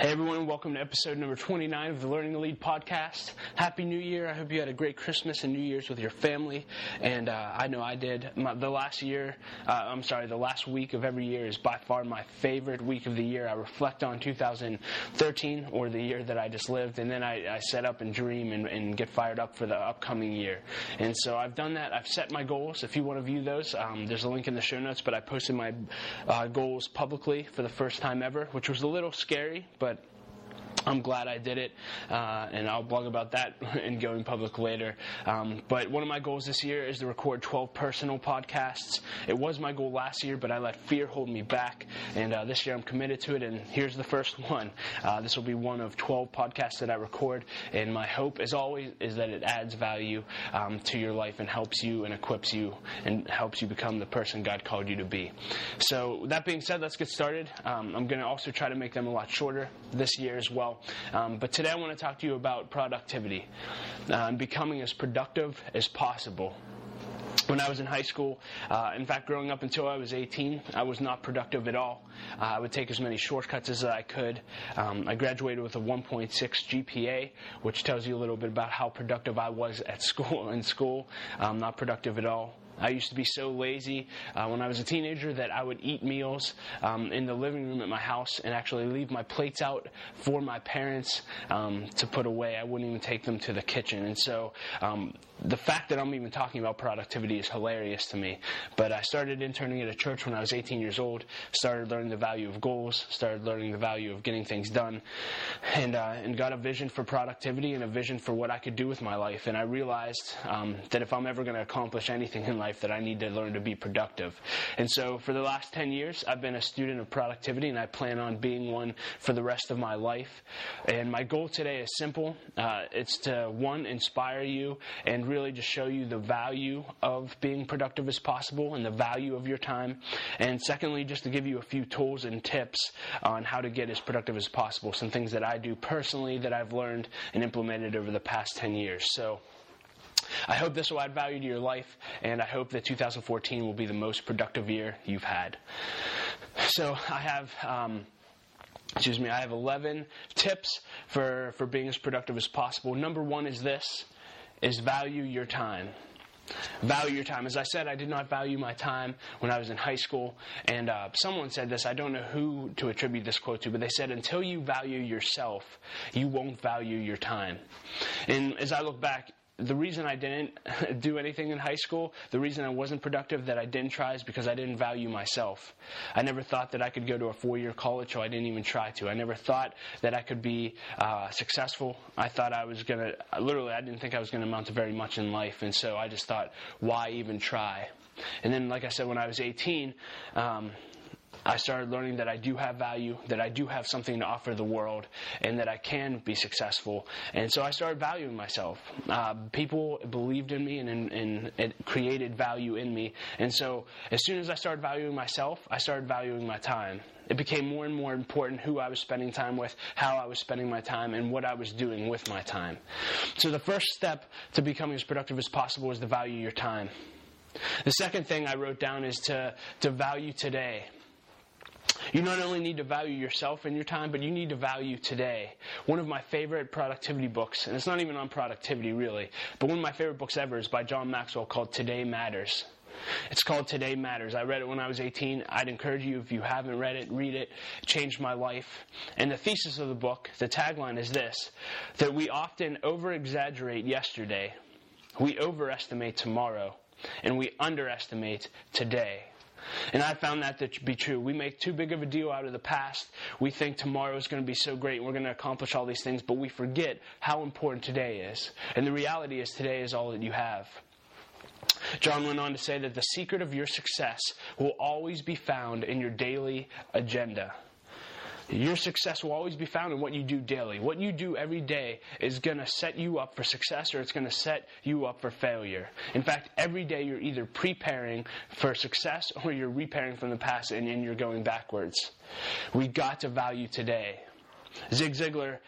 Hey everyone, welcome to episode number 29 of the Learning to Lead podcast. Happy New Year. I hope you had a great Christmas and New Year's with your family. And uh, I know I did. My, the last year, uh, I'm sorry, the last week of every year is by far my favorite week of the year. I reflect on 2013 or the year that I just lived, and then I, I set up and dream and, and, get fired up for the upcoming year. And so I've done that. I've set my goals. If you want to view those, um, there's a link in the show notes, but I posted my uh, goals publicly for the first time ever, which was a little scary, but I'm glad I did it, uh, and I'll blog about that in going public later. Um, but one of my goals this year is to record 12 personal podcasts. It was my goal last year, but I let fear hold me back, and uh, this year I'm committed to it. And here's the first one. Uh, this will be one of 12 podcasts that I record, and my hope, as always, is that it adds value um, to your life and helps you and equips you and helps you become the person God called you to be. So that being said, let's get started. Um, I'm going to also try to make them a lot shorter this year as well well. Um, but today I want to talk to you about productivity and becoming as productive as possible when I was in high school, uh, in fact, growing up until I was 18, I was not productive at all. Uh, I would take as many shortcuts as I could. Um, I graduated with a 1.6 GPA, which tells you a little bit about how productive I was at school. In school, um, not productive at all. I used to be so lazy uh, when I was a teenager that I would eat meals um, in the living room at my house and actually leave my plates out for my parents um, to put away. I wouldn't even take them to the kitchen. And so um, the fact that I'm even talking about productivity is hilarious to me. But I started interning at a church when I was 18 years old, started learning the value of goals, started learning the value of getting things done, and, uh, and got a vision for productivity and a vision for what I could do with my life. And I realized um, that if I'm ever going to accomplish anything in life, life that I need to learn to be productive. And so for the last 10 years, I've been a student of productivity and I plan on being one for the rest of my life. And my goal today is simple. Uh, it's to, one, inspire you and really just show you the value of being productive as possible and the value of your time. And secondly, just to give you a few tools and tips on how to get as productive as possible. Some things that I do personally that I've learned and implemented over the past 10 years. So, I hope this will add value to your life, and I hope that 2014 will be the most productive year you've had. So I have. Um, excuse me, I have 11 tips for, for being as productive as possible. Number one is this, is value your time. Value your time. As I said, I did not value my time when I was in high school. And uh, someone said this. I don't know who to attribute this quote to, but they said, until you value yourself, you won't value your time. And as I look back, the reason I didn't do anything in high school, the reason I wasn't productive, that I didn't try is because I didn't value myself. I never thought that I could go to a four year college, so I didn't even try to. I never thought that I could be uh, successful. I thought I was going to, literally, I didn't think I was going to amount to very much in life, and so I just thought, why even try? And then, like I said, when I was 18, um, I started learning that I do have value, that I do have something to offer the world, and that I can be successful. And so I started valuing myself. Uh, people believed in me and, and, and, it created value in me. And so as soon as I started valuing myself, I started valuing my time. It became more and more important who I was spending time with, how I was spending my time, and what I was doing with my time. So the first step to becoming as productive as possible is to value your time. The second thing I wrote down is to, to value today. You not only need to value yourself and your time, but you need to value today. One of my favorite productivity books, and it's not even on productivity really, but one of my favorite books ever is by John Maxwell called Today Matters. It's called Today Matters. I read it when I was 18. I'd encourage you, if you haven't read it, read it. it changed my life. And the thesis of the book, the tagline is this that we often over exaggerate yesterday, we overestimate tomorrow, and we underestimate today. And I found that to be true. We make too big of a deal out of the past. We think tomorrow is going to be so great and we're going to accomplish all these things, but we forget how important today is. And the reality is today is all that you have. John went on to say that the secret of your success will always be found in your daily agenda. Your success will always be found in what you do daily. What you do every day is going to set you up for success or it's going to set you up for failure. In fact, every day you're either preparing for success or you're repairing from the past and, and you're going backwards. We got to value today. Zig Ziglar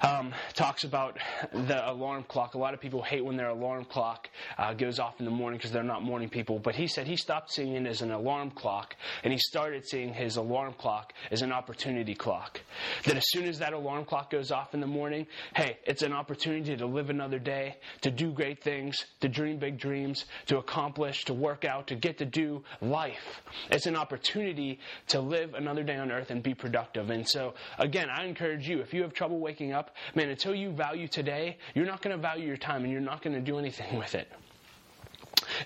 um, talks about the alarm clock. A lot of people hate when their alarm clock uh, goes off in the morning because they're not morning people. But he said he stopped seeing it as an alarm clock and he started seeing his alarm clock as an opportunity clock. That as soon as that alarm clock goes off in the morning, hey, it's an opportunity to live another day, to do great things, to dream big dreams, to accomplish, to work out, to get to do life. It's an opportunity to live another day on earth and be productive. And so, again, I encourage you, if you have trouble waking up, man, until you value today, you're not going to value your time and you're not going to do anything with it.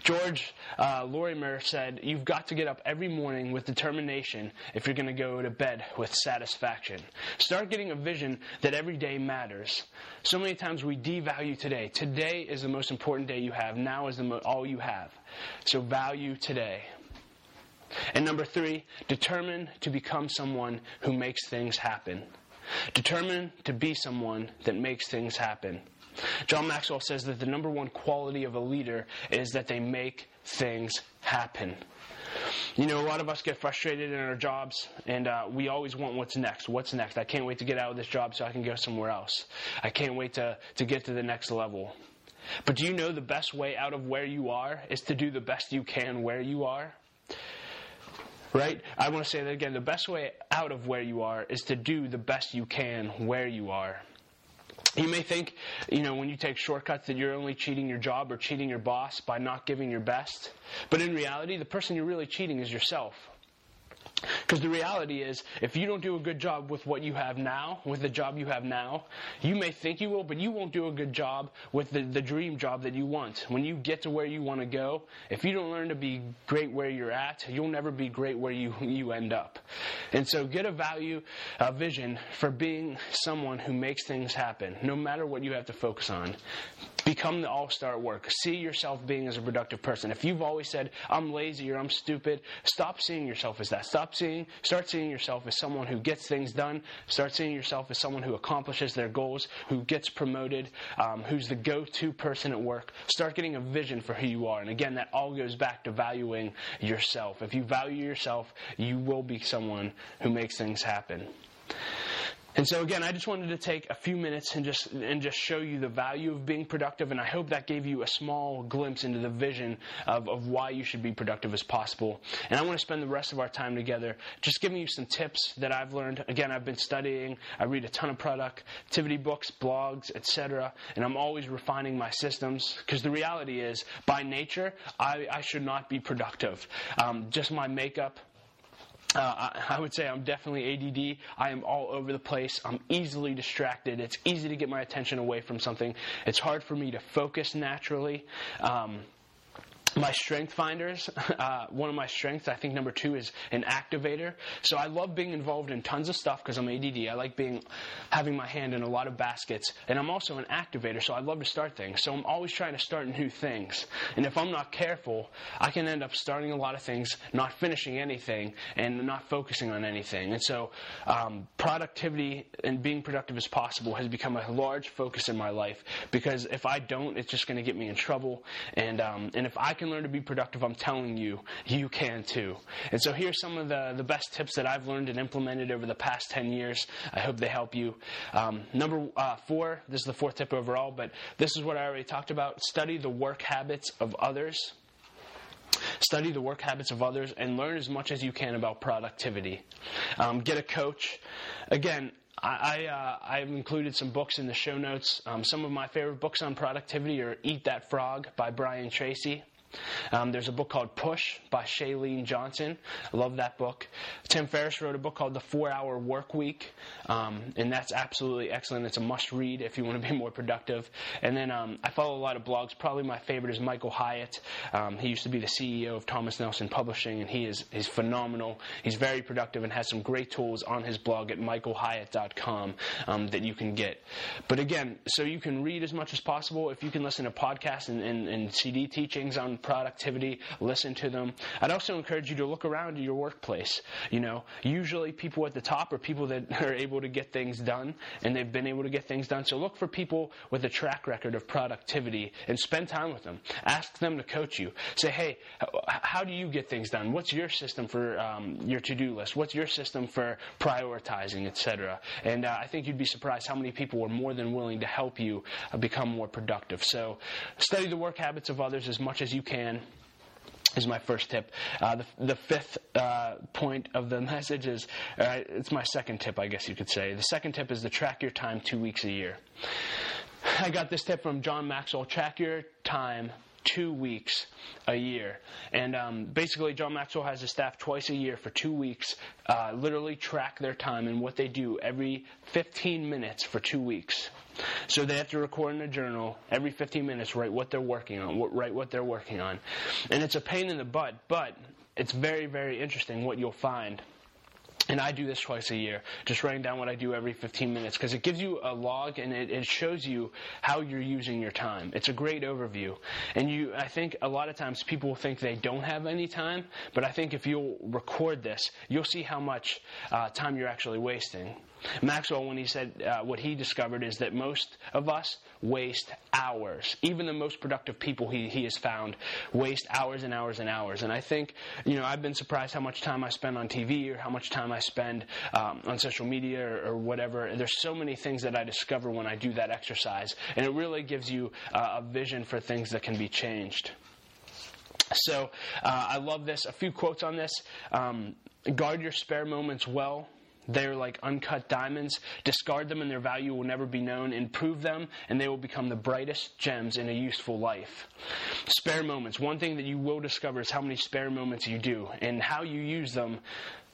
George uh, Lorimer said, You've got to get up every morning with determination if you're going to go to bed with satisfaction. Start getting a vision that every day matters. So many times we devalue today. Today is the most important day you have. Now is the mo- all you have. So value today. And number three, determine to become someone who makes things happen. Determine to be someone that makes things happen. John Maxwell says that the number one quality of a leader is that they make things happen. You know, a lot of us get frustrated in our jobs, and uh, we always want what's next. What's next? I can't wait to get out of this job so I can go somewhere else. I can't wait to, to get to the next level. But do you know the best way out of where you are is to do the best you can where you are? Right? I want to say that again. The best way out of where you are is to do the best you can where you are. You may think, you know, when you take shortcuts that you're only cheating your job or cheating your boss by not giving your best. But in reality, the person you're really cheating is yourself. Because the reality is, if you don't do a good job with what you have now, with the job you have now, you may think you will, but you won't do a good job with the, the dream job that you want. When you get to where you want to go, if you don't learn to be great where you're at, you'll never be great where you, you end up. And so get a value, a vision for being someone who makes things happen, no matter what you have to focus on. Become the all star work. See yourself being as a productive person. If you've always said, I'm lazy or I'm stupid, stop seeing yourself as that. Stop seeing, start seeing yourself as someone who gets things done. Start seeing yourself as someone who accomplishes their goals, who gets promoted, um, who's the go to person at work. Start getting a vision for who you are. And again, that all goes back to valuing yourself. If you value yourself, you will be someone who makes things happen. And so again, I just wanted to take a few minutes and just and just show you the value of being productive, and I hope that gave you a small glimpse into the vision of, of why you should be productive as possible. And I want to spend the rest of our time together just giving you some tips that I've learned. Again, I've been studying, I read a ton of productivity books, blogs, etc., and I'm always refining my systems because the reality is, by nature, I, I should not be productive. Um, just my makeup, uh, I, would say I'm definitely ADD. I am all over the place. I'm easily distracted. It's easy to get my attention away from something. It's hard for me to focus naturally. Um, my strength finders uh, one of my strengths i think number two is an activator. So i love being involved in tons of stuff because i'm ADD i like being having my hand in a lot of baskets. And i'm also an activator so i love to start things. So i'm always trying to start new things. And if i'm not careful i can end up starting a lot of things not finishing anything and not focusing on anything. And so um, productivity and being productive as possible has become a large focus in my life because if i don't it's just going to get me in trouble. And um, and if i can learn to be productive, I'm telling you, you can too. And so here's some of the, the best tips that I've learned and implemented over the past 10 years. I hope they help you. Um, number uh, four, this is the fourth tip overall, but this is what I already talked about. Study the work habits of others. Study the work habits of others and learn as much as you can about productivity. Um, get a coach. Again, I, uh, I've included some books in the show notes. Um, some of my favorite books on productivity are Eat That Frog by Brian Tracy. Um, there's a book called Push by Chalene Johnson. I love that book. Tim Ferriss wrote a book called The Four Hour Work Week, um, and that's absolutely excellent. It's a must read if you want to be more productive. And then um, I follow a lot of blogs. Probably my favorite is Michael Hyatt. Um, he used to be the CEO of Thomas Nelson Publishing, and he is he's phenomenal. He's very productive and has some great tools on his blog at michaelhyatt.com um, that you can get. But again, so you can read as much as possible. If you can listen to podcasts and, and, and CD teachings on productivity, listen to them. I'd also encourage you to look around your workplace. You know, usually people at the top are people that are able to get things done, and they've been able to get things done. So look for people with a track record of productivity and spend time with them. Ask them to coach you. Say, hey, how do you get things done? What's your system for um, your to-do list? What's your system for prioritizing, etc.? And uh, I think you'd be surprised how many people are more than willing to help you uh, become more productive. So study the work habits of others as much as you can is my first tip. Uh, the, the, fifth uh, point of the message is uh, it's my second tip, I guess you could say. The second tip is to track your time two weeks a year. I got this tip from John Maxwell track your time two weeks a year. And um, basically, John Maxwell has his staff twice a year for two weeks uh, literally track their time and what they do every 15 minutes for two weeks. So they have to record in a journal every 15 minutes, write what they're working on, write what they're working on. And it's a pain in the butt, but it's very, very interesting what you'll find and I do this twice a year, just writing down what I do every 15 minutes because it gives you a log and it, it, shows you how you're using your time. It's a great overview. And you, I think a lot of times people think they don't have any time, but I think if you'll record this, you'll see how much uh, time you're actually wasting. Maxwell, when he said uh, what he discovered is that most of us waste hours. Even the most productive people he, he has found waste hours and hours and hours. And I think, you know, I've been surprised how much time I spend on TV or how much time I spend um, on social media or, or, whatever. There's so many things that I discover when I do that exercise. And it really gives you uh, a vision for things that can be changed. So uh, I love this. A few quotes on this. Um, guard your spare moments well. They're like uncut diamonds. Discard them and their value will never be known. Improve them and they will become the brightest gems in a useful life. Spare moments. One thing that you will discover is how many spare moments you do and how you use them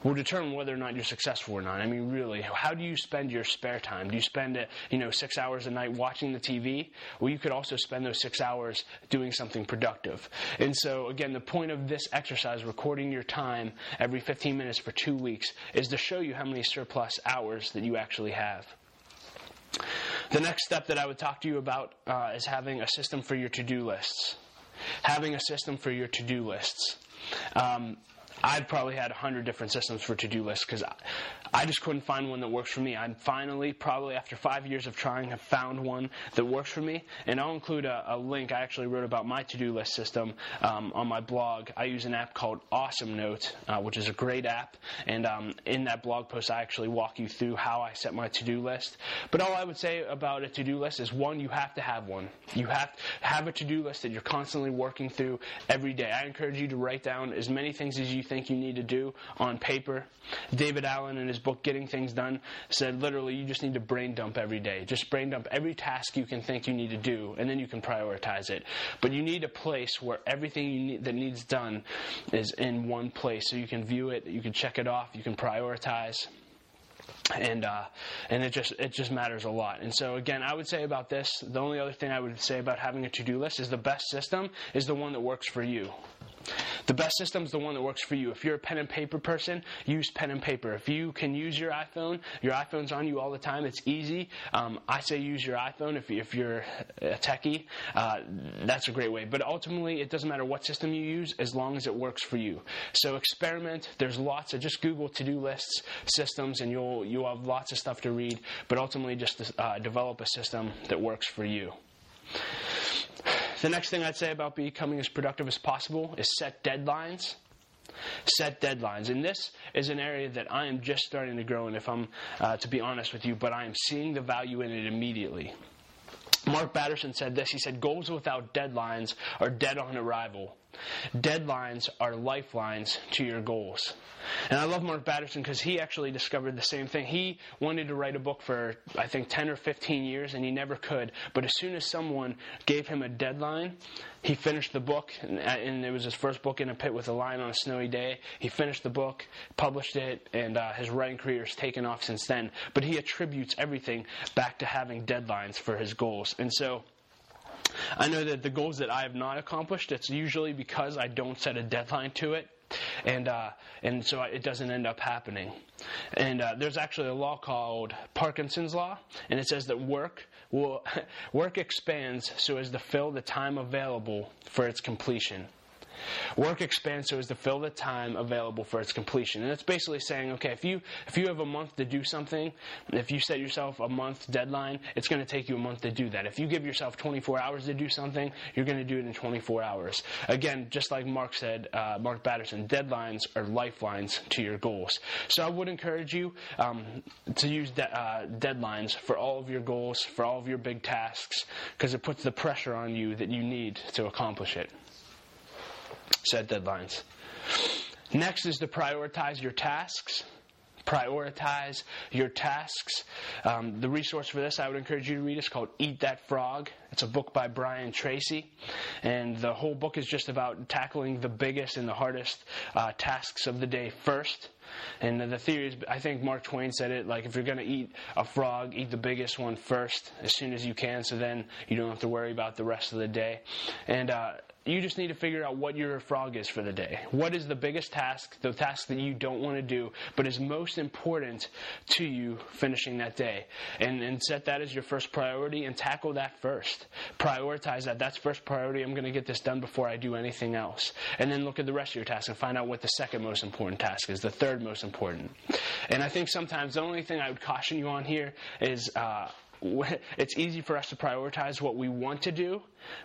will determine whether or not you're successful or not. I mean, really, how do you spend your spare time? Do you spend it, you know, six hours a night watching the TV? Well, you could also spend those six hours doing something productive. And so, again, the point of this exercise, recording your time every 15 minutes for two weeks, is to show you how many surplus hours that you actually have. The next step that I would talk to you about uh, is having a system for your to do lists. Having a system for your to do lists. Um, I've probably had a hundred different systems for to-do lists because I, I, just couldn't find one that works for me. I finally, probably after five years of trying, have found one that works for me. And I'll include a, a link. I actually wrote about my to-do list system um, on my blog. I use an app called Awesome Note, uh, which is a great app. And um, in that blog post, I actually walk you through how I set my to-do list. But all I would say about a to-do list is one, you have to have one. You have to have a to-do list that you're constantly working through every day. I encourage you to write down as many things as you think you need to do on paper. David Allen, in his book Getting Things Done, said literally you just need to brain dump every day. Just brain dump every task you can think you need to do, and then you can prioritize it. But you need a place where everything need, that needs done is in one place so you can view it, you can check it off, you can prioritize and uh, and it just it just matters a lot. And so again, I would say about this, the only other thing I would say about having a to do list is the best system is the one that works for you. The best system is the one that works for you. If you're a pen and paper person, use pen and paper. If you can use your iPhone, your iPhone's on you all the time. It's easy. Um, I say use your iPhone if, if you're a techie. Uh, that's a great way. But ultimately, it doesn't matter what system you use as long as it works for you. So experiment. There's lots of just Google to-do lists, systems, and you'll you'll have lots of stuff to read. But ultimately, just uh, develop a system that works for you. The next thing I'd say about becoming as productive as possible is set deadlines. Set deadlines. And this is an area that I am just starting to grow in, if I'm uh, to be honest with you, but I am seeing the value in it immediately. Mark Batterson said this. He said, Goals without deadlines are dead on arrival. Deadlines are lifelines to your goals. And I love Mark Batterson because he actually discovered the same thing. He wanted to write a book for, I think, 10 or 15 years, and he never could. But as soon as someone gave him a deadline, he finished the book, and, it was his first book in a pit with a lion on a snowy day. He finished the book, published it, and uh, his writing career has taken off since then. But he attributes everything back to having deadlines for his goals. And so, I know that the goals that I have not accomplished, it's usually because I don't set a deadline to it. And uh, and so it doesn't end up happening. And uh, there's actually a law called Parkinson's law, and it says that work will work expands so as to fill the time available for its completion. Work expands so as to fill the time available for its completion. And it's basically saying, okay, if you if you have a month to do something, if you set yourself a month deadline, it's going to take you a month to do that. If you give yourself 24 hours to do something, you're going to do it in 24 hours. Again, just like Mark said, uh, Mark Batterson, deadlines are lifelines to your goals. So I would encourage you um, to use de- uh, deadlines for all of your goals, for all of your big tasks, because it puts the pressure on you that you need to accomplish it set deadlines. Next is to prioritize your tasks. Prioritize your tasks. Um, the resource for this I would encourage you to read is called Eat That Frog. It's a book by Brian Tracy. And the whole book is just about tackling the biggest and the hardest uh, tasks of the day first. And the theory is, I think Mark Twain said it, like if you're going to eat a frog, eat the biggest one first as soon as you can, so then you don't have to worry about the rest of the day. And uh, you just need to figure out what your frog is for the day. What is the biggest task, the task that you don't want to do, but is most important to you finishing that day? And, and set that as your first priority and tackle that first. Prioritize that. That's first priority. I'm going to get this done before I do anything else. And then look at the rest of your tasks and find out what the second most important task is, the third most important. And I think sometimes the only thing I would caution you on here is. Uh, it's easy for us to prioritize what we want to do,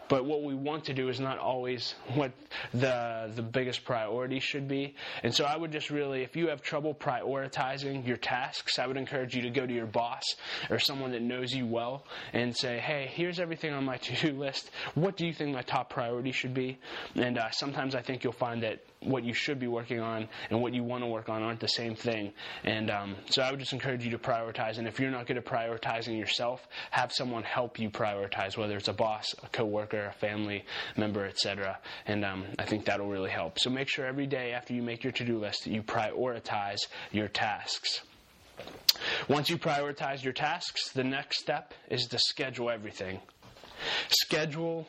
but what we want to do is not always what the the biggest priority should be. And so I would just really, if you have trouble prioritizing your tasks, I would encourage you to go to your boss or someone that knows you well and say, "Hey, here's everything on my to-do list. What do you think my top priority should be?" And uh, sometimes I think you'll find that what you should be working on and what you want to work on aren't the same thing. And um, so I would just encourage you to prioritize. And if you're not good at prioritizing yourself, have someone help you prioritize, whether it's a boss, a coworker, a family member, etc. And um, I think that'll really help. So make sure every day after you make your to-do list, that you prioritize your tasks. Once you prioritize your tasks, the next step is to schedule everything. Schedule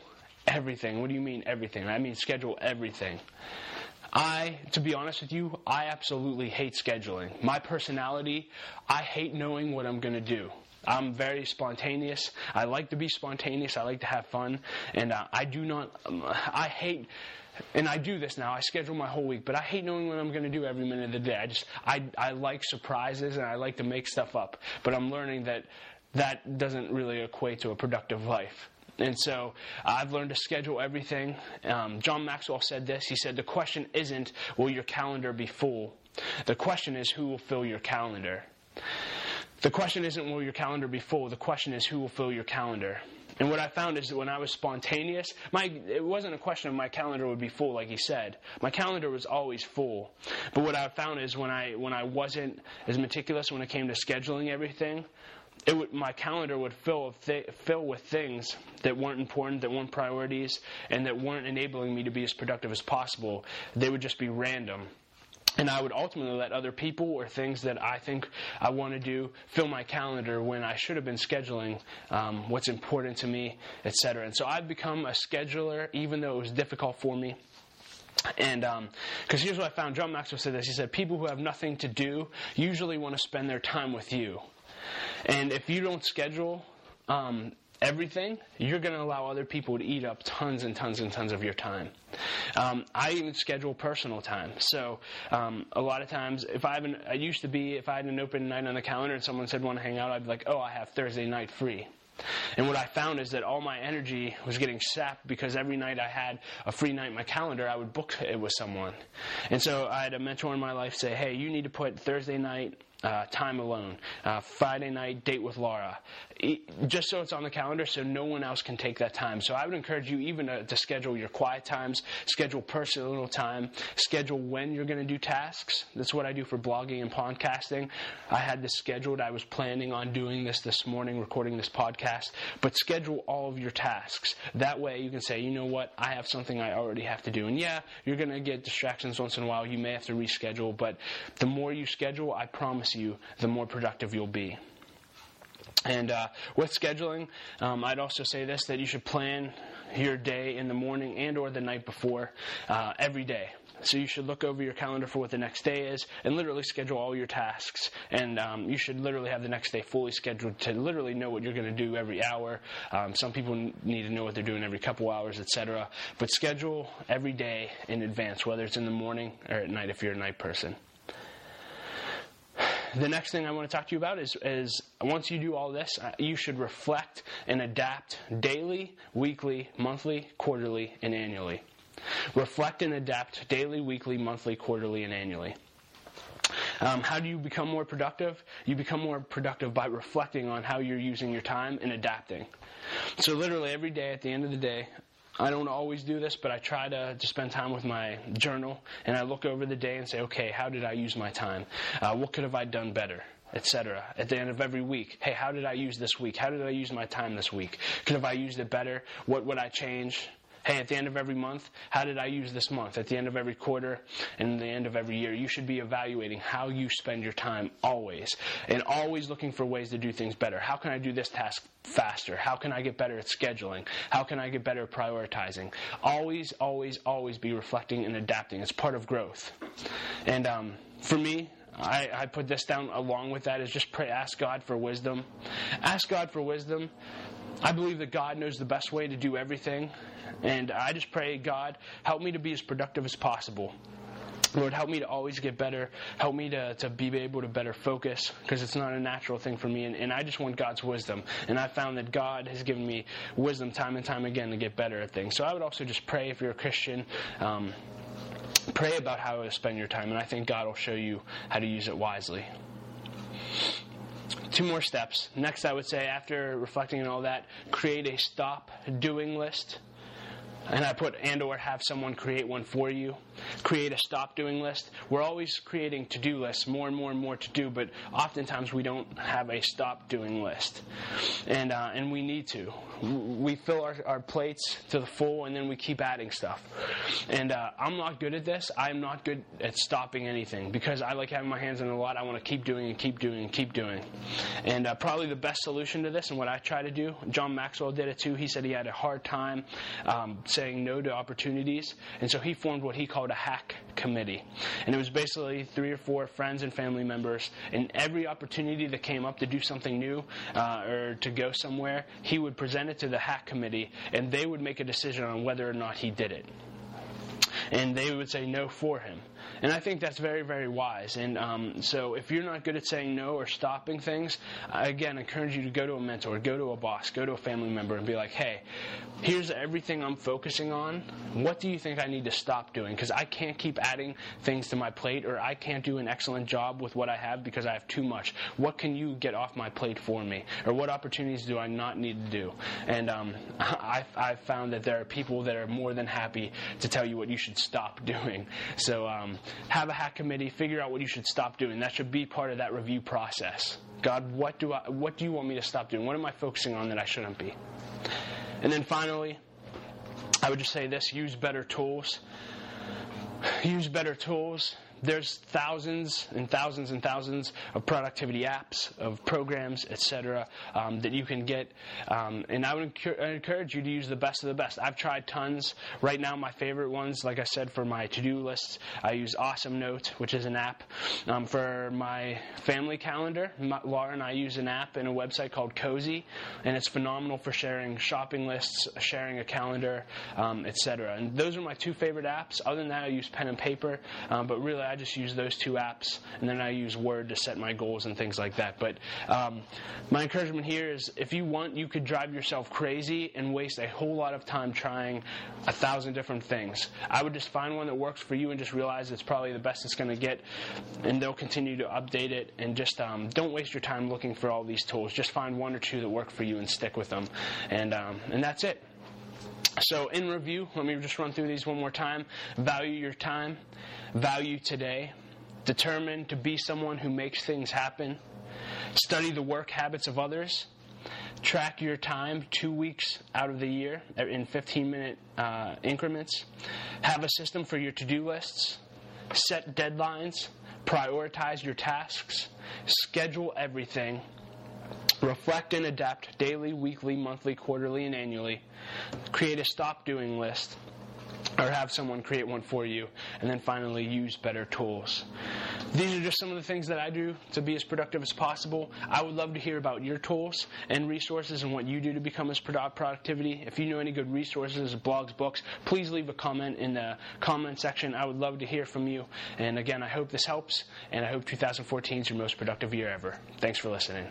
everything. What do you mean everything? I mean schedule everything. I, to be honest with you, I absolutely hate scheduling. My personality, I hate knowing what I'm going to do. I'm very spontaneous. I like to be spontaneous. I like to have fun. And uh, I do not, um, I hate, and I do this now. I schedule my whole week, but I hate knowing what I'm going to do every minute of the day. I just, I, I like surprises and I like to make stuff up. But I'm learning that that doesn't really equate to a productive life. And so I've learned to schedule everything. Um, John Maxwell said this. He said, The question isn't, will your calendar be full? The question is, who will fill your calendar? The question isn't, will your calendar be full? The question is, who will fill your calendar? And what I found is that when I was spontaneous, my, it wasn't a question of my calendar would be full, like he said. My calendar was always full. But what I found is when I, when I wasn't as meticulous when it came to scheduling everything, it would, my calendar would fill th- fill with things that weren't important, that weren't priorities, and that weren't enabling me to be as productive as possible. They would just be random. And I would ultimately let other people or things that I think I want to do fill my calendar when I should have been scheduling um, what's important to me, etc. And so I've become a scheduler, even though it was difficult for me. And because um, here's what I found John Maxwell said this he said, People who have nothing to do usually want to spend their time with you. And if you don't schedule um, everything, you're going to allow other people to eat up tons and tons and tons of your time. Um, I even schedule personal time. So um, a lot of times, if I have an, I used to be, if I had an open night on the calendar and someone said want to hang out, I'd be like, oh, I have Thursday night free. And what I found is that all my energy was getting sapped because every night I had a free night in my calendar, I would book it with someone. And so I had a mentor in my life say, hey, you need to put Thursday night uh, time alone, uh, Friday night date with Laura, just so it's on the calendar so no one else can take that time. So I would encourage you even to, to schedule your quiet times, schedule personal time, schedule when you're going to do tasks. That's what I do for blogging and podcasting. I had this scheduled. I was planning on doing this this morning, recording this podcast, but schedule all of your tasks. That way you can say, you know what, I have something I already have to do. And yeah, you're going to get distractions once in a while. You may have to reschedule, but the more you schedule, I promise you, the more productive you'll be. And uh, with scheduling, um, I'd also say this: that you should plan your day in the morning and or the night before uh, every day. So you should look over your calendar for what the next day is and literally schedule all your tasks. And um, you should literally have the next day fully scheduled to literally know what you're going to do every hour. Um, some people need to know what they're doing every couple hours, etc. But schedule every day in advance, whether it's in the morning or at night if you're a night person the next thing I want to talk to you about is, is once you do all this, uh, you should reflect and adapt daily, weekly, monthly, quarterly, and annually. Reflect and adapt daily, weekly, monthly, quarterly, and annually. Um, how do you become more productive? You become more productive by reflecting on how you're using your time and adapting. So, literally, every day at the end of the day, I don't always do this, but I try to, to spend time with my journal and I look over the day and say, okay, how did I use my time? Uh, what could have I done better? Etc. At the end of every week, hey, how did I use this week? How did I use my time this week? Could have I used it better? What would I change? Hey, at the end of every month, how did I use this month? At the end of every quarter and the end of every year, you should be evaluating how you spend your time always and always looking for ways to do things better. How can I do this task faster? How can I get better at scheduling? How can I get better at prioritizing? Always, always, always be reflecting and adapting. It's part of growth. And um, for me, I, I, put this down along with that is just pray, ask God for wisdom. Ask God for wisdom. I believe that God knows the best way to do everything. And I just pray, God, help me to be as productive as possible. Lord, help me to always get better. Help me to, to be able to better focus because it's not a natural thing for me. And, and I just want God's wisdom. And I found that God has given me wisdom time and time again to get better at things. So I would also just pray if you're a Christian. Um, pray about how to spend your time, and I think God will show you how to use it wisely. Two more steps. Next, I would say, after reflecting on all that, create a stop doing list and I put and or have someone create one for you. Create a stop doing list. We're always creating to do lists, more and more and more to do, but oftentimes we don't have a stop doing list. And, uh, and we need to. We fill our, our plates to the full and then we keep adding stuff. And uh, I'm not good at this. I'm not good at stopping anything because I like having my hands in a lot. I want to keep doing and keep doing and keep doing. And uh, probably the best solution to this and what I try to do, John Maxwell did it too. He said he had a hard time um, saying no to opportunities. And so he formed what he called a hack committee. And it was basically three or four friends and family members. And every opportunity that came up to do something new uh, or to go somewhere, he would present it to the hack committee and they would make a decision on whether or not he did it. And they would say no for him. And I think that's very, very wise. And um, so if you're not good at saying no or stopping things, I again encourage you to go to a mentor, go to a boss, go to a family member and be like, hey, here's everything I'm focusing on. What do you think I need to stop doing? Because I can't keep adding things to my plate or I can't do an excellent job with what I have because I have too much. What can you get off my plate for me? Or what opportunities do I not need to do? And um, I've, I've, found that there are people that are more than happy to tell you what you should stop doing. So um, have a hack committee, figure out what you should stop doing. That should be part of that review process. God, what do I, what do you want me to stop doing? What am I focusing on that I shouldn't be? And then finally, I would just say this: use better tools. Use better tools there's thousands and thousands and thousands of productivity apps, of programs, etc., um, that you can get. Um, and I would encourage you to use the best of the best. I've tried tons. Right now, my favorite ones, like I said, for my to-do lists, I use Awesome Note, which is an app. Um, for my family calendar, my, Laura and I use an app and a website called Cozi, and it's phenomenal for sharing shopping lists, sharing a calendar, um, etc. And those are my two favorite apps. Other than that, I use pen and paper, um, but really, I I just use those two apps, and then I use Word to set my goals and things like that. But um, my encouragement here is if you want, you could drive yourself crazy and waste a whole lot of time trying a thousand different things. I would just find one that works for you and just realize it's probably the best it's going to get, and they'll continue to update it. And just um, don't waste your time looking for all these tools. Just find one or two that work for you and stick with them. And um, and that's it. So, in review, let me just run through these one more time. Value your time, value today, determine to be someone who makes things happen, study the work habits of others, track your time two weeks out of the year in 15 minute uh, increments, have a system for your to do lists, set deadlines, prioritize your tasks, schedule everything Reflect and adapt daily, weekly, monthly, quarterly, and annually. Create a stop doing list. or have someone create one for you, and then finally use better tools. These are just some of the things that I do to be as productive as possible. I would love to hear about your tools and resources and what you do to become as productive productivity. If you know any good resources, blogs, books, please leave a comment in the comment section. I would love to hear from you. And again, I hope this helps, and I hope 2014 is your most productive year ever. Thanks for listening.